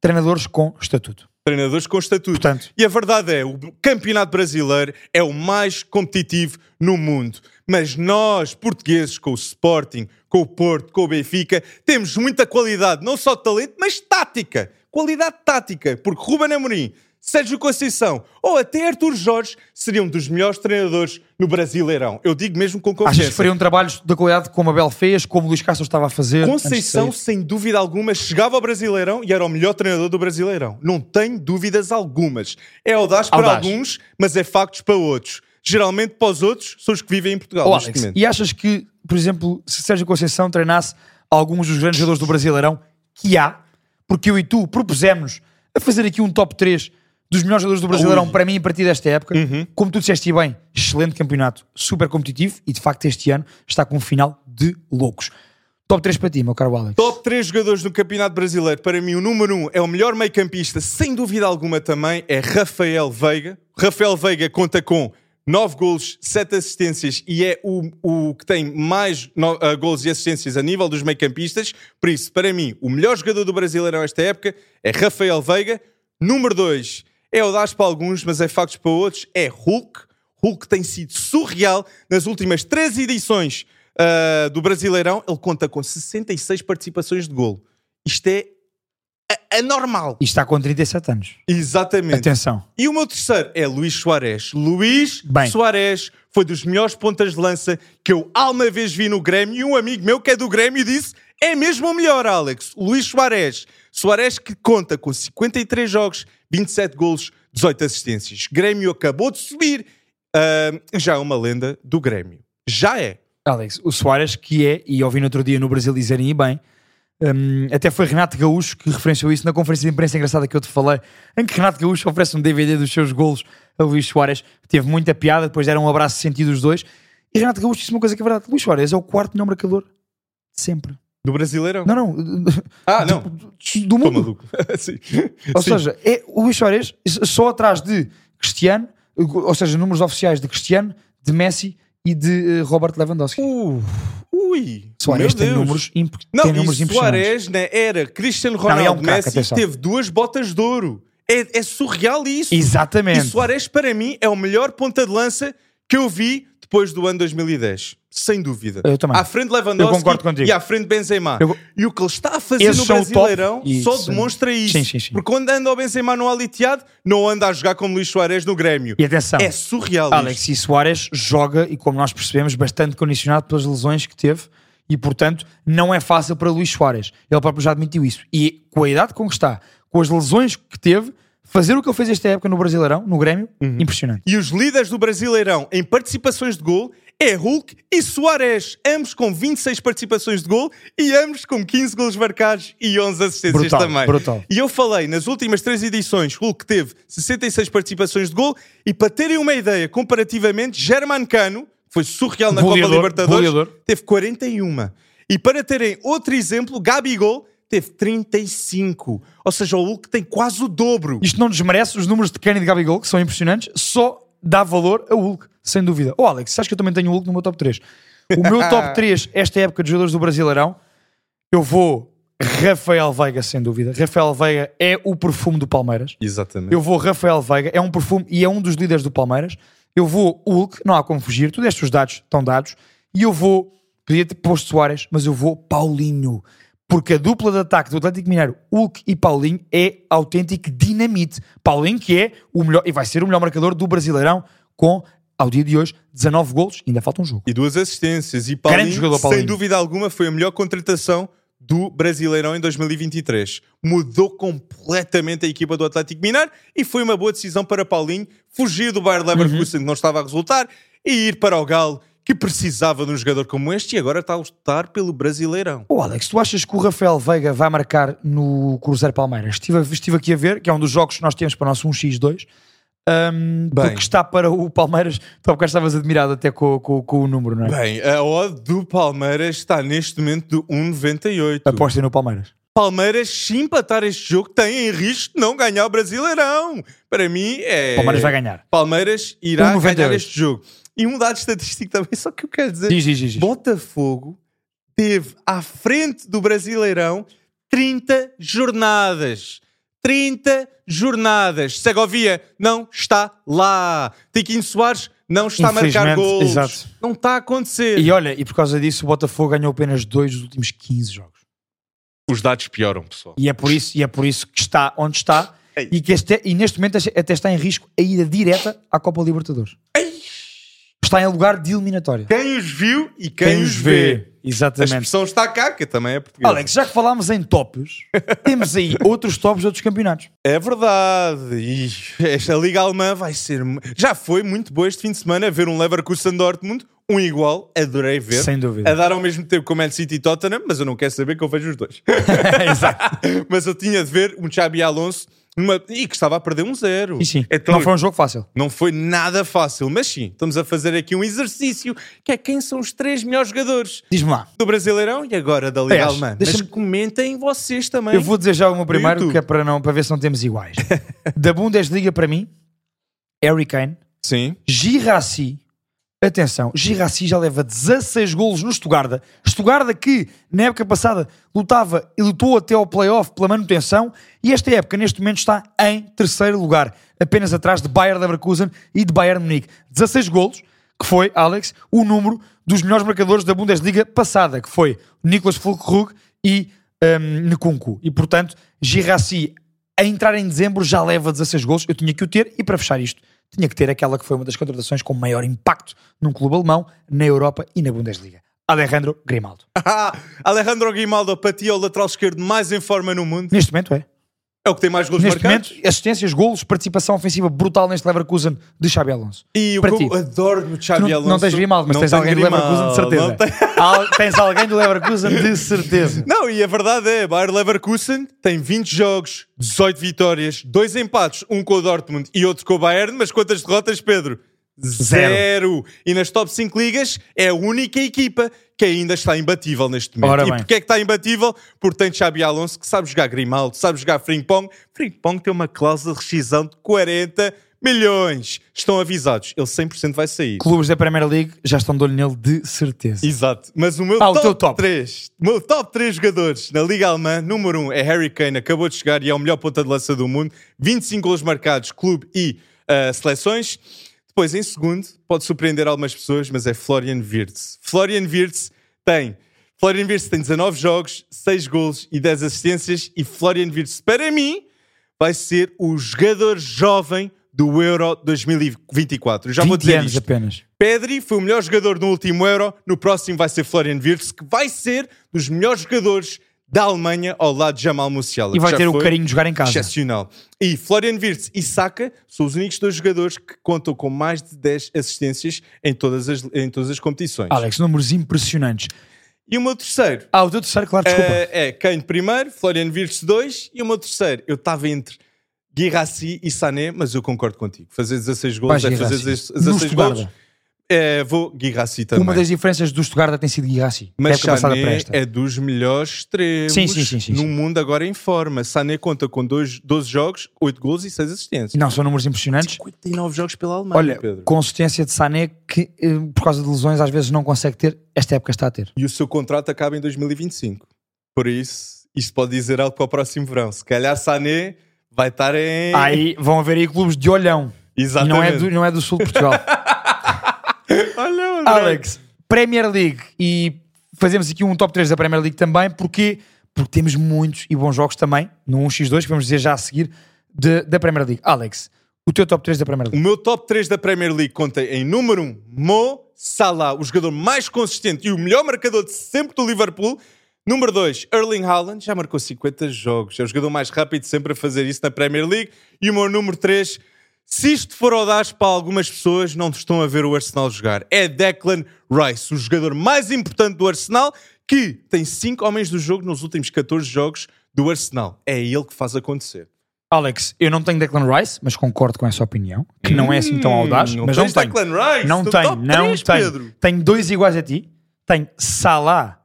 Treinadores com estatuto. Treinadores com estatuto. Portanto- E a verdade é, o campeonato brasileiro é o mais competitivo no mundo. Mas nós, portugueses, com o Sporting, com o Porto, com o Benfica, temos muita qualidade, não só talento, mas tática. Qualidade tática. Porque Ruben Amorim, Sérgio Conceição ou até Artur Jorge seriam dos melhores treinadores no Brasileirão. Eu digo mesmo com Achas confiança. que fariam trabalhos da qualidade como Abel fez, como Luís Castro estava a fazer? de Conceição, sem dúvida alguma, chegava ao Brasileirão e era o melhor treinador do Brasileirão. Não tenho dúvidas algumas. É audaz para Audaz. alguns, mas é factos para outros. Geralmente, para os outros, são os que vivem em Portugal Oh, Alex, e achas que, por exemplo, se Sérgio Conceição treinasse alguns dos grandes jogadores do Brasileirão, que há, porque eu e tu propusemos a fazer aqui um top 3 dos melhores jogadores do Brasileirão para mim a partir desta época, Uhum. como tu disseste bem, excelente campeonato, super competitivo e de facto este ano está com um final de loucos. Top 3 para ti, meu caro Alex. Top 3 jogadores do Campeonato Brasileiro. Para mim, o número 1 é o melhor meio-campista, sem dúvida alguma também, é Rafael Veiga. Rafael Veiga conta com 9 golos, 7 assistências e é o, o que tem mais no, uh, golos e assistências a nível dos meio-campistas. Por isso, para mim, o melhor jogador do Brasileirão esta época é Rafael Veiga. Número 2 é das para alguns, mas é factos para outros, é Hulk. Hulk tem sido surreal nas últimas três edições uh, do Brasileirão. Ele conta com 66 participações de golo. Isto é anormal. E está com 37 anos. Exatamente. Atenção. E o meu terceiro é Luís Soares. Luís Bem. Soares foi dos melhores pontas de lança que eu alguma vez vi no Grêmio e um amigo meu que é do Grêmio disse é mesmo o melhor, Alex. Luís Soares. Soares que conta com 53 jogos, 27 golos, 18 assistências. Grêmio acabou de subir. Uh, já é uma lenda do Grêmio. Já é. Alex, o Soares que é, e ouvi no outro dia no Brasil dizerem e bem, um, até foi Renato Gaúcho que referenciou isso na conferência de imprensa engraçada que eu te falei, em que Renato Gaúcho oferece um DVD dos seus golos a Luís Soares, teve muita piada, depois deram um abraço sentido os dois, e Renato Gaúcho disse uma coisa que é verdade: Luís Soares é o quarto melhor marcador de sempre. Do Brasileirão? Não, não. Ah, [laughs] não. Do, do mundo. maluco. [laughs] Sim. Ou Sim. seja, é o Luís Soares só atrás de Cristiano, ou seja, números oficiais de Cristiano, de Messi e de eh, Robert Lewandowski. Uh, ui. Soares tem números, imp Não, tem números. Soares né, era Cristiano Não, é um Ronaldo craque, Messi atenção. teve duas botas de ouro. É, é surreal isso. Exatamente. E Soares, para mim, é o melhor ponta de lança que eu vi depois do ano 2010. Sem dúvida. Eu também. À frente Lewandowski Eu concordo contigo. e à frente Benzema. Eu- E o que ele está a fazer Esses no. Brasileirão só Isso. demonstra isso. Sim, sim, sim. Porque quando anda o Benzema no aliteado, não anda a jogar como Luís Soares no Grêmio. E atenção, É surreal Alex isto. e Soares joga, e como nós percebemos, bastante condicionado pelas lesões que teve, e portanto não é fácil para Luís Soares. Ele próprio já admitiu isso. E com a idade com que está, com as lesões que teve, fazer o que ele fez esta época no Brasileirão, no Grêmio, Uhum. impressionante. E os líderes do Brasileirão em participações de gol é Hulk e Soares, ambos com 26 participações de gol e ambos com 15 gols marcados e 11 assistências Brutal, também. brutal. E eu falei, nas últimas três edições, Hulk teve 66 participações de gol e para terem uma ideia, comparativamente, German Cano, que foi surreal na Copa Libertadores, goleador. teve 41. E para terem outro exemplo, Gabigol teve 35. Ou seja, o Hulk tem quase o dobro. Isto não desmerece os números de Kenny e de Gabigol, que são impressionantes, só dá valor a Hulk, sem dúvida. Oh Alex, sabes que eu também tenho o Hulk no meu top 3? O meu top [laughs] 3, esta época de jogadores do Brasileirão, eu vou Rafael Veiga, sem dúvida. Rafael Veiga é o perfume do Palmeiras. Exatamente. Eu vou Rafael Veiga, é um perfume e é um dos líderes do Palmeiras. Eu vou Hulk, não há como fugir, tu deste os dados, estão dados. E eu vou, podia ter posto Soares, mas eu vou Paulinho. Porque a dupla de ataque do Atlético Mineiro, Hulk e Paulinho, é autêntico dinamite. Paulinho que é o melhor, e vai ser o melhor marcador do Brasileirão com, ao dia de hoje, 19 golos, ainda falta um jogo. E duas assistências. E Paulinho, jogador, sem Paulinho. dúvida alguma, foi a melhor contratação do Brasileirão em 2023. Mudou completamente a equipa do Atlético Mineiro e foi uma boa decisão para Paulinho fugir do Bayer Leverkusen, que não estava a resultar, e ir para o Galo, que precisava de um jogador como este e agora está a lutar pelo Brasileirão. Ô Alex, tu achas que o Rafael Veiga vai marcar no Cruzeiro Palmeiras? Estive, estive aqui a ver, que é um dos jogos que nós temos para o nosso 1x2. Um, Bem. porque está para o Palmeiras, tu há bocado estavas admirado até com, com- com o número, não é? Bem, a odd do Palmeiras está neste momento de 1,98. Apostem no Palmeiras. Palmeiras, se empatar este jogo, tem em risco de não ganhar o Brasileirão. Para mim, é. Palmeiras vai ganhar. Palmeiras irá 1,98. ganhar este jogo. E um dado estatístico também, só que eu quero dizer: Diz, diz, diz. Botafogo teve à frente do Brasileirão 30 jornadas. 30 jornadas. Segovia não está lá. Tiquinho Soares não está a marcar gols. exato. Não está a acontecer. E olha, e por causa disso o Botafogo ganhou apenas dois dos últimos 15 jogos. Os dados pioram, pessoal. E é por isso, e é por isso que está onde está Ei. e que este, e neste momento até está em risco a ida direta à Copa Libertadores. Está em lugar de eliminatória. Quem os viu e quem, os vê. A Exatamente. expressão está cá, que também é portuguesa. Alex, já que falámos em tops, [laughs] temos aí outros tops de outros campeonatos. É verdade. E esta Liga Alemã vai ser. Já foi muito boa este fim de semana ver um Leverkusen Dortmund, um igual, adorei ver. Sem dúvida. A dar ao mesmo tempo com o Man City e Tottenham, mas eu não quero saber que eu vejo os dois. [laughs] Exato. [laughs] mas eu tinha de ver um Xabi Alonso numa- e que estava a perder um zero. E sim, Então, não foi um jogo fácil. não foi nada fácil, mas sim, estamos a fazer aqui um exercício que é quem são os três melhores jogadores Diz-me lá. do Brasileirão e agora da Liga Alemã. Mas comentem vocês também. Eu vou dizer já o meu primeiro, que é para, não, para ver se não temos iguais. [laughs] da Bundesliga, para mim, Harry Kane, Sim. Girassi. Atenção, Girassi já leva 16 golos no Stuttgart. Stuttgart que, na época passada, lutava e lutou até ao playoff pela manutenção e esta época, neste momento, está em terceiro lugar, apenas atrás de Bayern Leverkusen e de Bayern Munique. 16 golos, que foi, Alex, o número dos melhores marcadores da Bundesliga passada, que foi Niklas Füllkrug e um, Nkunku. E, portanto, Girassi, a entrar em dezembro, já leva 16 golos. Eu tinha que o ter e, para fechar isto, tinha que ter aquela que foi uma das contratações com maior impacto num clube alemão, na Europa e na Bundesliga. Alejandro Grimaldo. [laughs] Alejandro Grimaldo, para ti, é o lateral esquerdo mais em forma no mundo. Neste momento é. É o que tem mais gols Neste marcados. momento, assistências, golos, participação ofensiva brutal neste Leverkusen de Xabi Alonso. E o que eu adoro no Xabi Alonso... não tens Grimaldo, mas Não tens alguém do Leverkusen de certeza. [laughs] Al- tens alguém do Leverkusen de certeza. Não, e a verdade é, Bayer Leverkusen tem 20 jogos, 18 vitórias, dois empates, um com o Dortmund e outro com o Bayern, mas quantas derrotas, Pedro? Zero. E nas top 5 ligas é a única equipa que ainda está imbatível neste momento. Ora e bem. porquê é que está imbatível? Porque tem Xabi Alonso que sabe jogar Grimaldo, sabe jogar Frimpong. Frimpong tem uma cláusula de rescisão de 40 milhões. Estão avisados, ele 100% vai sair. Clubes da Premier League já estão de olho nele de certeza. Exato, mas o meu Ah, o top, teu top. 3, o meu top 3 jogadores na Liga Alemã, número 1 é Harry Kane, acabou de chegar e é o melhor ponta de lança do mundo, 25 gols marcados, clube e ah, seleções. Depois, em segundo, pode surpreender algumas pessoas, mas é Florian Wirtz. Florian Wirtz tem Florian Wirtz tem 19 jogos, 6 gols e 10 assistências e Florian Wirtz, para mim, vai ser o jogador jovem do Euro 2024. Eu já vou 20 dizer isto. apenas. Pedri foi o melhor jogador no último Euro, no próximo vai ser Florian Wirtz, que vai ser dos melhores jogadores da Alemanha ao lado de Jamal Musiala. E vai ter o carinho de jogar em casa. Excepcional. E Florian Wirtz e Saka são os únicos dois jogadores que contam com mais de 10 assistências em todas as, em todas as competições. Alex, números impressionantes. E o meu terceiro Ah, o teu terceiro, claro, desculpa. eh, é Kane primeiro, Florian Wirtz dois e o meu terceiro, eu estava entre Guirassi e Sané, mas eu concordo contigo. Fazer 16 gols é fazer Guirassy. 16 No 16 Stuttgart. gols. É, vou Guirassi também. Uma das diferenças do Stuttgart tem sido Guirassi. Mas Sané esta. é dos melhores extremos Sim, sim, sim, sim, no sim. mundo agora em forma. Sané conta com dois, 12 jogos, 8 gols e 6 assistências. Não, são números impressionantes. 59 jogos pela Alemanha, Olha, Pedro. consistência de Sané que, eh, por causa de lesões, às vezes não consegue ter. Esta época está a ter. E o seu contrato acaba em 2025. Por isso, isto pode dizer algo para o próximo verão. Se calhar Sané vai estar em... Aí vão haver aí clubes de olhão. E Exatamente. não é, do, não é do sul de Portugal. [laughs] Alex, Premier League. E fazemos aqui um top 3 da Premier League também. Porquê? Porque temos muitos e bons jogos também no 1x2, que vamos dizer já a seguir, de- da Premier League. Alex, o teu top 3 da Premier O League. meu top 3 da Premier League conta em número 1, Mo Salah, o jogador mais consistente e o melhor marcador de sempre do Liverpool. Número 2, Erling Haaland, já marcou 50 jogos. É o jogador mais rápido sempre a fazer isso na Premier League. E o meu número 3, se isto for audaz para algumas pessoas, não estão a ver o Arsenal jogar. É Declan Rice, o jogador mais importante do Arsenal, que tem 5 homens do jogo nos últimos 14 jogos do Arsenal. É ele que faz acontecer. Alex, eu não tenho Declan Rice, mas concordo com essa opinião, que não é assim tão Hum, audaz, não mas não tenho. Declan Rice não tenho, não três, tenho. Pedro. Tenho dois iguais a ti. Tenho Salah,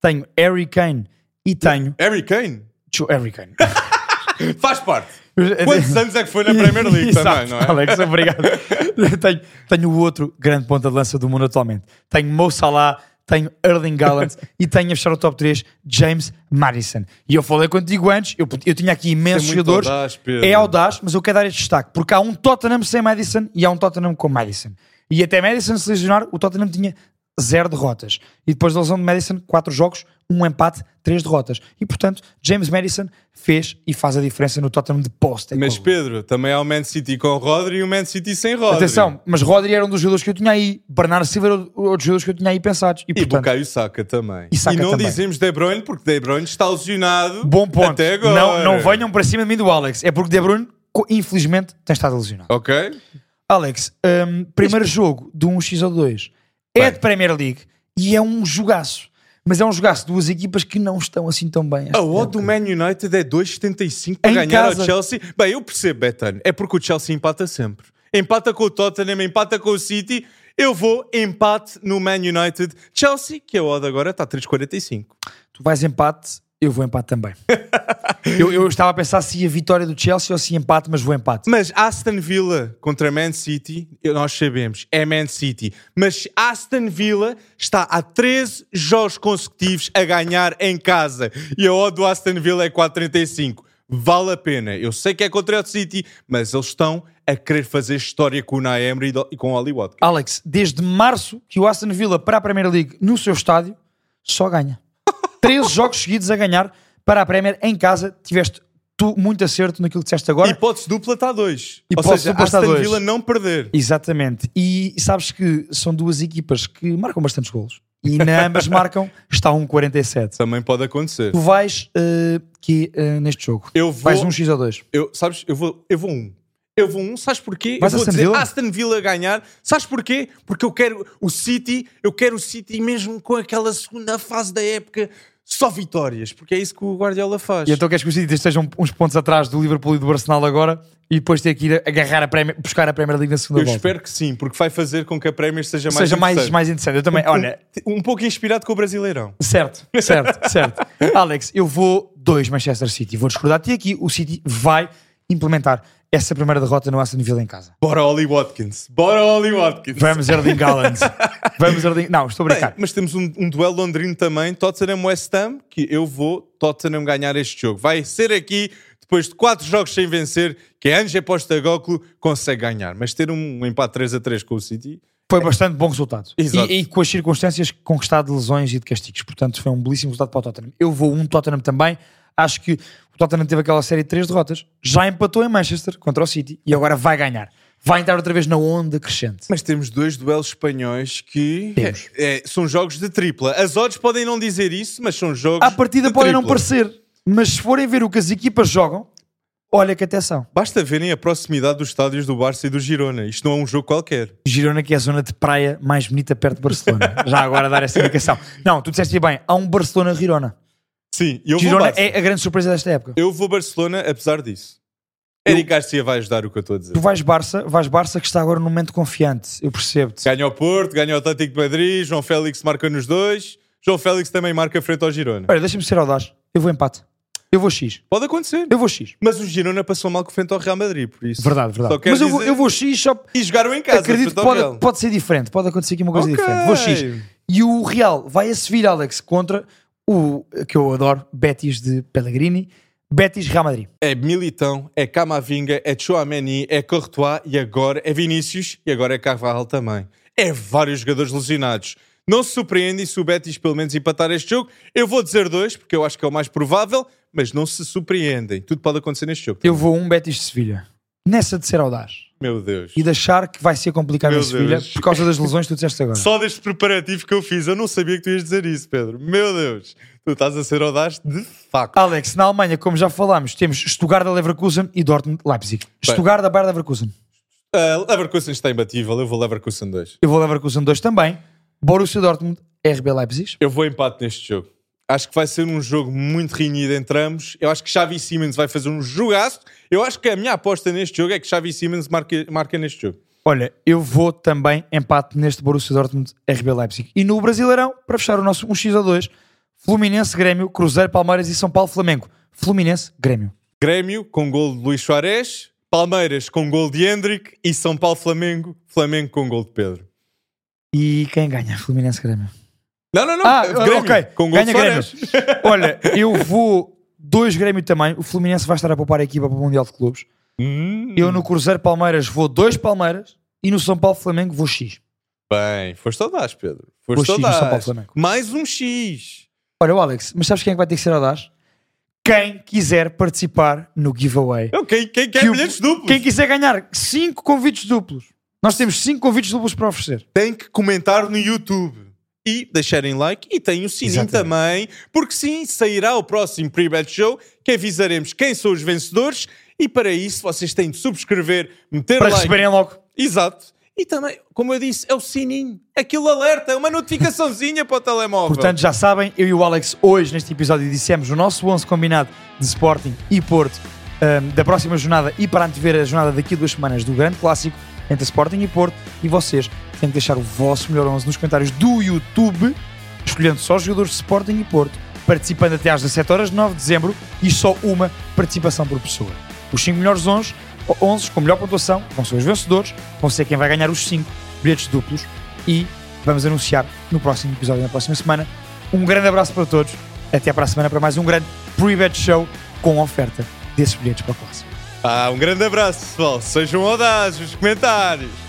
tenho Harry Kane e tenho... Harry Kane? Harry Kane. [laughs] Faz parte. Quantos anos é que foi na Premier League também, não é? Alex, obrigado. [laughs] tenho, tenho o outro grande ponta de lança do mundo atualmente. Tenho Mo Salah, tenho Erling Haaland e tenho a fechar o top 3 James Madison. E eu falei contigo antes, eu, eu tinha aqui imensos É muito jogadores. audaz, é audaz, mas eu quero dar este destaque porque há um Tottenham sem Madison e há um Tottenham com Madison. E até Madison se lesionar, o Tottenham tinha zero derrotas. E depois da lesão de Madison, quatro jogos, um empate, três derrotas. E portanto, James Madison fez e faz a diferença no Tottenham de post. Mas Pedro, também há o Man City com o Rodri e o Man City sem Rodri. Atenção, mas Rodri era um dos jogadores que eu tinha aí. Bernardo Silva era outro dos jogadores que eu tinha aí pensados. E, E portanto, Bukayo Saka também. E Saka não também. dizemos De Bruyne porque De Bruyne está lesionado bom ponto. até agora. Não, não venham para cima de mim do Alex. É porque De Bruyne, infelizmente, tem estado lesionado. Ok? Alex, hum, primeiro jogo do 1x ou 2 é de Premier League e é um jogaço. Mas é um jogaço, duas equipas que não estão assim tão bem. A odd do. Man United é 2,75 para Em ganhar casa. ao Chelsea. Bem, eu percebo, Betano. É porque o Chelsea empata sempre. Empata com o Tottenham, empata com o City. Eu vou empate no Man United. Chelsea, que a odd agora está a 3,45. Tu vais empate, eu vou empate também. [laughs] eu, eu estava a pensar se ia vitória do Chelsea ou se empate, mas vou empate. Mas Aston Villa contra Man City, nós sabemos, é Man City. Mas Aston Villa está há 13 jogos consecutivos a ganhar em casa. E a odd do Aston Villa é 4,35. Vale a pena. Eu sei que é contra o City, mas eles estão a querer fazer história com o Naemri e com o Watkins. Alex, desde março que o Aston Villa para a Premier League no seu estádio só ganha. 13 jogos seguidos a ganhar para a Premier em casa. Tiveste tu muito acerto naquilo que disseste agora. Hipótese dupla está a 2. Ou seja, dupla está a Aston dois. Villa não perder. Exatamente. E sabes que são duas equipas que marcam bastantes golos. E na ambas marcam, está um 47. Também pode acontecer. Tu vais eh, que, eh, neste jogo? Eu vou- Vais um X ou dois? Eu, sabes, eu vou, eu vou um. Eu vou um, sabes porquê? Vais eu vou Aston dizer Villa? Aston Villa ganhar. Sabes porquê? Porque eu quero o City, eu quero o City mesmo com aquela segunda fase da época, só vitórias, porque é isso que o Guardiola faz. E então queres que o City estejam uns pontos atrás do Liverpool e do Arsenal agora e depois ter que ir agarrar a Premier, buscar a Premier League na segunda eu volta? espero que sim, porque vai fazer com que a Premier seja mais Seja mais, interessante. mais interessante. Eu também, olha, um, um pouco inspirado com o Brasileirão. certo, certo, [laughs] certo. Alex, eu vou dois Manchester City. Vou discordar de ti aqui. O City vai implementar essa primeira derrota no Aston Villa em casa. Bora Oli Watkins. Bora Oli Watkins. Vamos, Erling Haaland. [laughs] Vamos, Erling... Não, estou a Bem, brincar. mas temos um, um duelo londrino também, Tottenham West Ham, que eu vou Tottenham ganhar este jogo. Vai ser aqui, depois de quatro jogos sem vencer, que Ange Postecoglou consegue ganhar. Mas ter um empate 3 a 3 com o City, Foi bastante bom resultado. Exato. E, e com as circunstâncias conquistado de lesões e de castigos. Portanto, foi um belíssimo resultado para o Tottenham. Eu vou um Tottenham também. Acho que o Tottenham teve aquela série de três derrotas. Já empatou em Manchester contra o City e agora vai ganhar. Vai entrar outra vez na onda crescente. mas temos dois duelos espanhóis que é- é- são jogos de tripla. As odds podem não dizer isso, mas são jogos À partida de podem não tripla. parecer, mas se forem ver o que as equipas jogam, olha que atenção. Basta verem a proximidade dos estádios do Barça e do Girona. Isto não é um jogo qualquer. Girona, que é a zona de praia mais bonita perto de Barcelona. Já agora dar essa indicação. Não, tu disseste bem, há um Barcelona-Girona. Sim, eu vou Girona Barça. é a grande surpresa desta época. Eu vou Barcelona apesar disso. Eric Garcia vai ajudar o que eu estou a dizer. Tu vais Barça, vais Barça que está agora num momento confiante. Eu percebo-te. Ganha o Porto, ganha o Atlético de Madrid, João Félix marca nos dois, João Félix também marca frente ao Girona. Olha, deixa-me ser audaz. Eu vou empate. Eu vou X. Pode acontecer. Eu vou X. Mas o Girona passou mal com frente ao Real Madrid, por isso. Verdade, verdade. Mas eu vou, dizer- eu vou X só. E jogaram em casa. Acredito que pode, pode ser diferente. Pode acontecer aqui uma coisa Ok. diferente. Vou X. E o Real vai a Sevilha, Alex, contra o que eu adoro, Betis de Pellegrini. Betis Real Madrid. É Militão, é Camavinga, é Chouameni, é Courtois e agora é Vinícius e agora é Carvalho também. É vários jogadores lesionados. Não se surpreendem se o Betis pelo menos empatar este jogo. Eu vou dizer dois, porque eu acho que é o mais provável, mas não se surpreendem. Tudo pode acontecer neste jogo. Eu vou um Betis de Sevilha. Nessa de ser audaz. Meu Deus. E de achar que vai ser complicado Meu em Sevilha Deus. por causa das lesões que tu disseste agora. Só deste preparativo que eu fiz, eu não sabia que tu ias dizer isso, Pedro. Meu Deus, tu estás a ser audaz de facto. Alex, na Alemanha, como já falámos, temos Stuttgart Leverkusen e Dortmund Leipzig. Stuttgart da Bayer Leverkusen. Uh, Leverkusen está imbatível, eu vou Leverkusen 2. Eu vou Leverkusen 2 também. Borussia Dortmund, RB Leipzig. Eu vou empate neste jogo. Acho que vai ser um jogo muito renhido entre ambos. Eu acho que Xavi Simons vai fazer um jogaço. Eu acho que a minha aposta neste jogo é que Xavi Simons marca, marca neste jogo. Olha, eu vou também empate neste Borussia Dortmund RB Leipzig. E no Brasileirão, para fechar o nosso 1x a 2, Fluminense, Grêmio, Cruzeiro, Palmeiras e São Paulo, Flamengo. Fluminense, Grêmio. Grêmio com gol de Luís Soares, Palmeiras com gol de Hendrick e São Paulo Flamengo, Flamengo com gol de Pedro. E quem ganha? Fluminense, Grêmio. Não, não, não. Ah, Grêmio, ok. Com Ganha Soares. [laughs] Olha, eu vou dois Grêmio também. O Fluminense vai estar a poupar a equipa para o Mundial de Clubes. Hum, Eu no Cruzeiro Palmeiras vou dois Palmeiras e no São Paulo Flamengo vou X. Bem, foste audaz, Pedro. Vou Foste X no São Paulo audaz. Flamengo. Mais um X. Olha, o Alex, mas sabes quem é que vai ter que ser audaz? Quem quiser participar no giveaway. Não, quem, quem quer Que bilhetes duplos? Quem quiser ganhar 5 convites duplos. Nós temos 5 convites duplos para oferecer. tem que comentar no YouTube e deixarem like e tem o sininho Exatamente. também, porque sim, sairá o próximo pre-bet show que avisaremos quem são os vencedores e para isso vocês têm de subscrever, meter Para like. receberem logo. Exato. E também, como eu disse, é o sininho. Aquilo alerta, é uma notificaçãozinha para o telemóvel. Portanto, já sabem, eu e o Alex hoje neste episódio dissemos o nosso 11 combinado de Sporting e Porto um, da próxima jornada e para antever a jornada daqui a duas semanas do grande clássico entre Sporting e Porto. E vocês têm que deixar o vosso melhor 11 nos comentários do YouTube, escolhendo só os jogadores de Sporting e Porto, participando até às 17 horas de 9 de dezembro e só uma participação por pessoa. Os 5 melhores 11, 11 com melhor pontuação vão ser os vencedores, vão ser quem vai ganhar os 5 bilhetes duplos e vamos anunciar no próximo episódio, na próxima semana. Um grande abraço para todos, até para a semana para mais um grande pre-bet show com oferta desses bilhetes para a classe. Ah, um grande abraço, pessoal. Sejam audazes nos comentários.